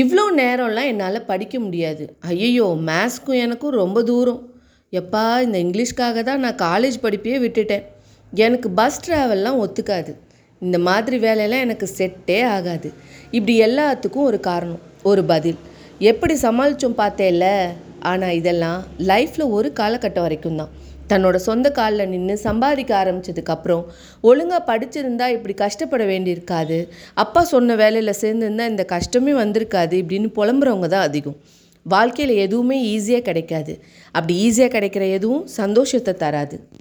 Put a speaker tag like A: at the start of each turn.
A: இவ்வளோ நேரம்லாம் என்னால் படிக்க முடியாது. ஐயையோ மேத்ஸ்க்கும் எனக்கும் ரொம்ப தூரம். எப்பா இந்த இங்கிலீஷ்க்காக தான் நான் காலேஜ் படிப்பையே விட்டுட்டேன். எனக்கு பஸ் ட்ராவல்லாம் ஒத்துக்காது. இந்த மாதிரி வேலையெல்லாம் எனக்கு செட்டே ஆகாது. இப்படி எல்லாத்துக்கும் ஒரு காரணம் ஒரு பதில். எப்படி சமாளித்தோம் பார்த்தேல்ல? ஆனால் இதெல்லாம் லைஃப்பில் ஒரு காலகட்டம் வரைக்கும் தான். தன்னோட சொந்த காலில் நின்று சம்பாதிக்க ஆரம்பித்ததுக்கப்புறம் ஒழுங்காக படிச்சிருந்தா இப்படி கஷ்டப்பட வேண்டியிருக்காது. அப்பா சொன்ன வேலையில் சேர்ந்துருந்தா இந்த கஷ்டமே வந்திருக்காது இப்படின்னு புலம்புறவங்க தான் அதிகம். வாழ்க்கையில் எதுவுமே ஈஸியாக கிடைக்காது. அப்படி ஈஸியாக கிடைக்கிற எதுவும் சந்தோஷத்தை தராது.